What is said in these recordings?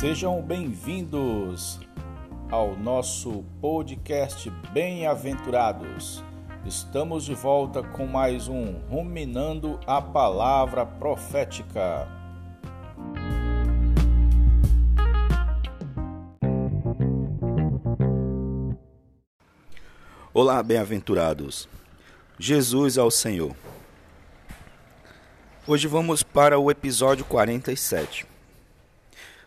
Sejam bem-vindos ao nosso podcast Bem-aventurados. Estamos de volta com mais um Ruminando a Palavra Profética. Olá, bem-aventurados. Jesus ao Senhor. Hoje vamos para o episódio 47.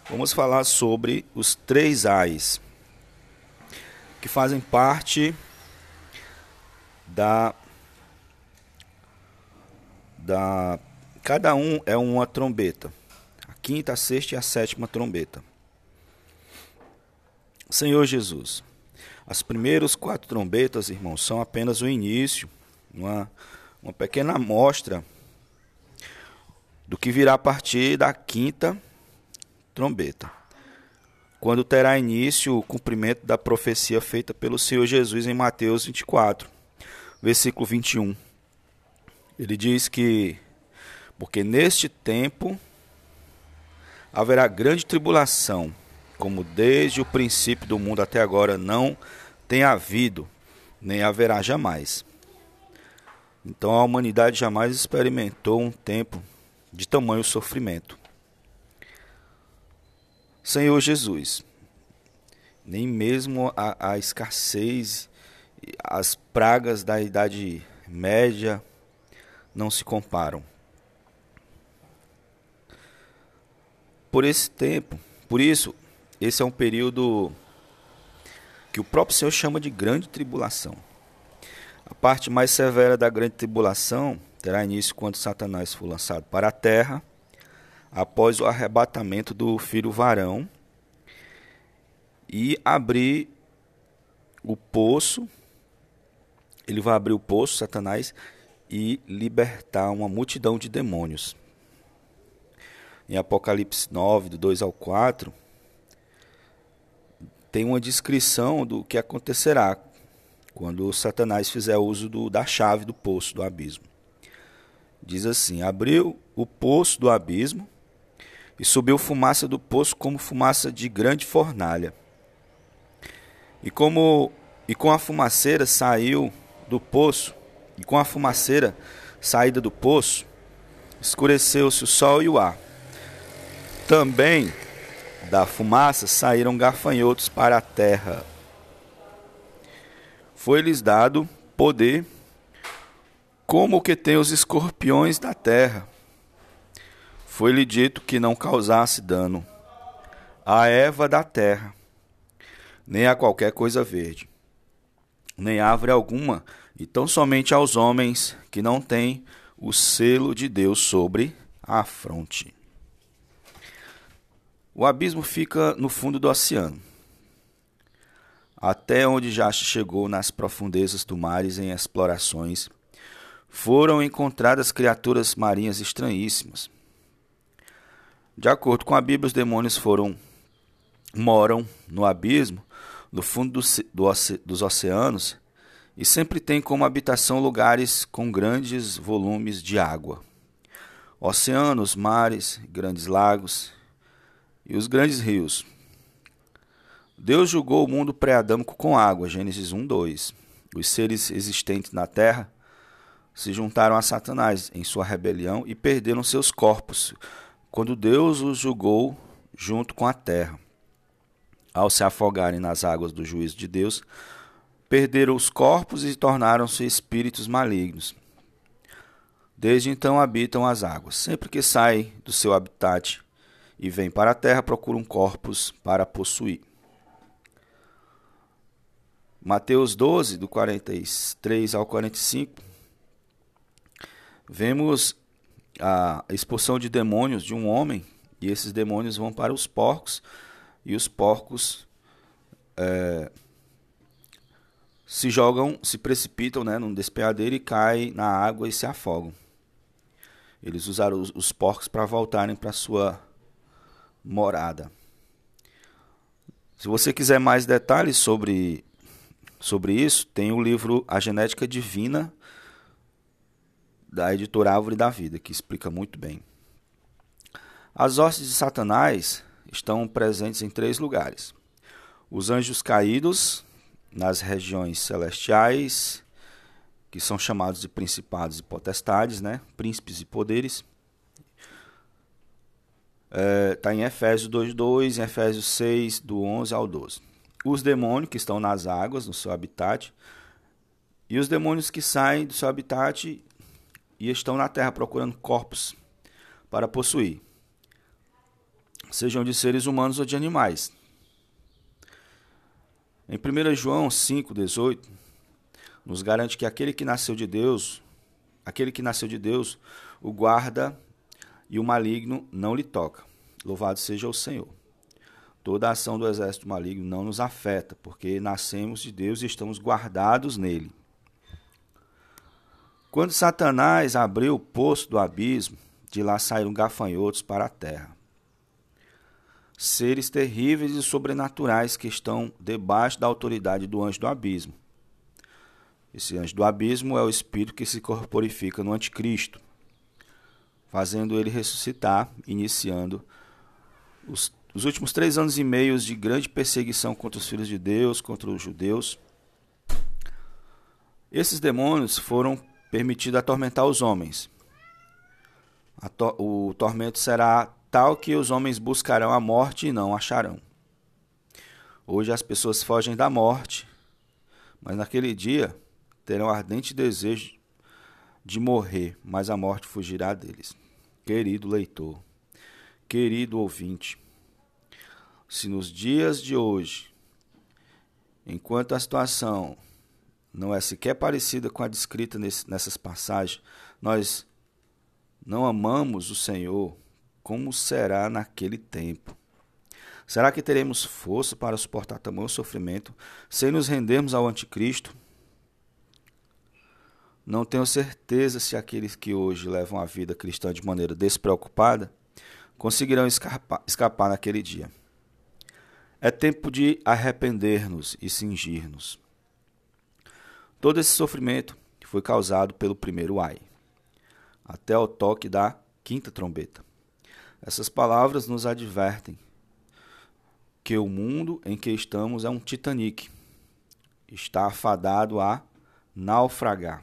Vamos falar sobre os três ais que fazem parte da da cada um é uma trombeta. A quinta, a sexta e a sétima trombeta. Senhor Jesus, as primeiras quatro trombetas, irmãos, são apenas o início, uma, uma pequena amostra do que virá a partir da quinta trombeta, quando terá início o cumprimento da profecia feita pelo Senhor Jesus em Mateus 24, versículo 21. Ele diz que, porque neste tempo haverá grande tribulação, como desde o princípio do mundo até agora não tem havido, nem haverá jamais. Então a humanidade jamais experimentou um tempo de tamanho sofrimento. Senhor Jesus, nem mesmo a, a escassez, as pragas da Idade Média não se comparam. Por esse tempo, por isso, esse é um período que o próprio Senhor chama de grande tribulação. A parte mais severa da grande tribulação terá início quando Satanás for lançado para a terra após o arrebatamento do filho varão e abrir o poço. Ele vai abrir o poço, Satanás, e libertar uma multidão de demônios. Em Apocalipse 9, do 2 ao 4, tem uma descrição do que acontecerá quando Satanás fizer uso do, da chave do poço do abismo. Diz assim: Abriu o poço do abismo e subiu fumaça do poço como fumaça de grande fornalha. E como e com a fumaceira saiu do poço, e com a fumaceira saída do poço, escureceu-se o sol e o ar. Também da fumaça saíram gafanhotos para a terra. Foi-lhes dado poder como o que tem os escorpiões da terra foi-lhe dito que não causasse dano à erva da terra, nem a qualquer coisa verde, nem árvore alguma, e tão somente aos homens que não têm o selo de Deus sobre a fronte. O abismo fica no fundo do oceano, até onde já chegou nas profundezas do mares em explorações, foram encontradas criaturas marinhas estranhíssimas, de acordo com a Bíblia, os demônios foram moram no abismo, no fundo do, do, dos oceanos, e sempre têm como habitação lugares com grandes volumes de água. Oceanos, mares, grandes lagos e os grandes rios. Deus julgou o mundo pré-adâmico com água, Gênesis 1, 2. Os seres existentes na terra se juntaram a Satanás em sua rebelião e perderam seus corpos, quando Deus os julgou junto com a terra. Ao se afogarem nas águas do juízo de Deus, perderam os corpos e tornaram-se espíritos malignos. Desde então habitam as águas. Sempre que saem do seu habitat e vêm para a terra, procuram corpos para possuir. Mateus 12, do 43 ao 45, vemos a expulsão de demônios de um homem e esses demônios vão para os porcos e os porcos é, se jogam, se precipitam né, num despeadeiro e caem na água e se afogam. Eles usaram os, os porcos para voltarem para sua morada. Se você quiser mais detalhes sobre, sobre isso, tem o livro A Genética Divina da editora Árvore da Vida, que explica muito bem. As hostes de Satanás, estão presentes em três lugares: os anjos caídos, nas regiões celestiais, que são chamados de principados e potestades, né? príncipes e poderes. Está é, tá em Efésios 2,2, em Efésios 6, do 11 ao 12. Os demônios que estão nas águas, no seu habitat, e os demônios que saem do seu habitat e estão na terra procurando corpos para possuir, sejam de seres humanos ou de animais. Em 1 João 5,18, nos garante que aquele que nasceu de Deus, aquele que nasceu de Deus, o guarda e o maligno não lhe toca. Louvado seja o Senhor. Toda a ação do exército maligno não nos afeta, porque nascemos de Deus e estamos guardados nele. Quando Satanás abriu o poço do abismo, de lá saíram gafanhotos para a terra seres terríveis e sobrenaturais que estão debaixo da autoridade do anjo do abismo. Esse anjo do abismo é o espírito que se corporifica no anticristo, fazendo ele ressuscitar, iniciando os, os últimos três anos e meio de grande perseguição contra os filhos de Deus, contra os judeus. Esses demônios foram permitidos atormentar os homens. o tormento será tal que os homens buscarão a morte e não acharão. Hoje as pessoas fogem da morte, mas naquele dia terão ardente desejo de morrer, mas a morte fugirá deles. Querido leitor, querido ouvinte, se nos dias de hoje, enquanto a situação não é sequer parecida com a descrita nessas passagens, nós não amamos o Senhor, como será naquele tempo? Será que teremos força para suportar tamanho sofrimento sem nos rendermos ao anticristo? Não tenho certeza se aqueles que hoje levam a vida cristã de maneira despreocupada conseguirão escapar, escapar naquele dia. É tempo de arrepender-nos e cingir-nos. Todo esse sofrimento foi causado pelo primeiro ai, até o toque da quinta trombeta. Essas palavras nos advertem que o mundo em que estamos é um Titanic. Está afadado a naufragar.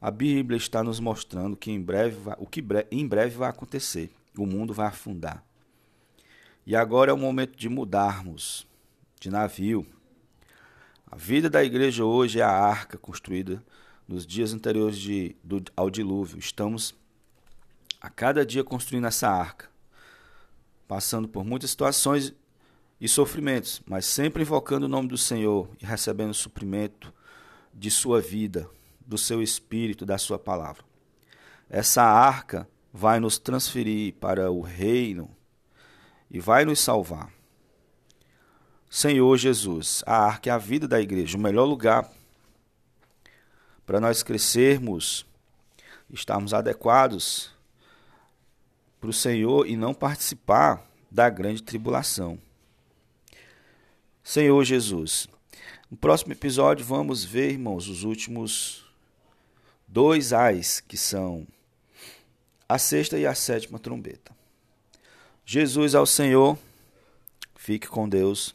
A Bíblia está nos mostrando que em breve o que em breve vai acontecer. O mundo vai afundar. E agora é o momento de mudarmos de navio. A vida da igreja hoje é a arca construída nos dias anteriores de, do, ao dilúvio. Estamos a cada dia construindo essa arca, passando por muitas situações e sofrimentos, mas sempre invocando o nome do Senhor e recebendo o suprimento de sua vida, do seu espírito, da sua palavra. Essa arca vai nos transferir para o reino e vai nos salvar. Senhor Jesus, a arca é a vida da igreja, o melhor lugar para nós crescermos, estarmos adequados para o Senhor e não participar da grande tribulação. Senhor Jesus, no próximo episódio vamos ver, irmãos, os últimos dois ais, que são a sexta e a sétima trombeta. Jesus ao Senhor, fique com Deus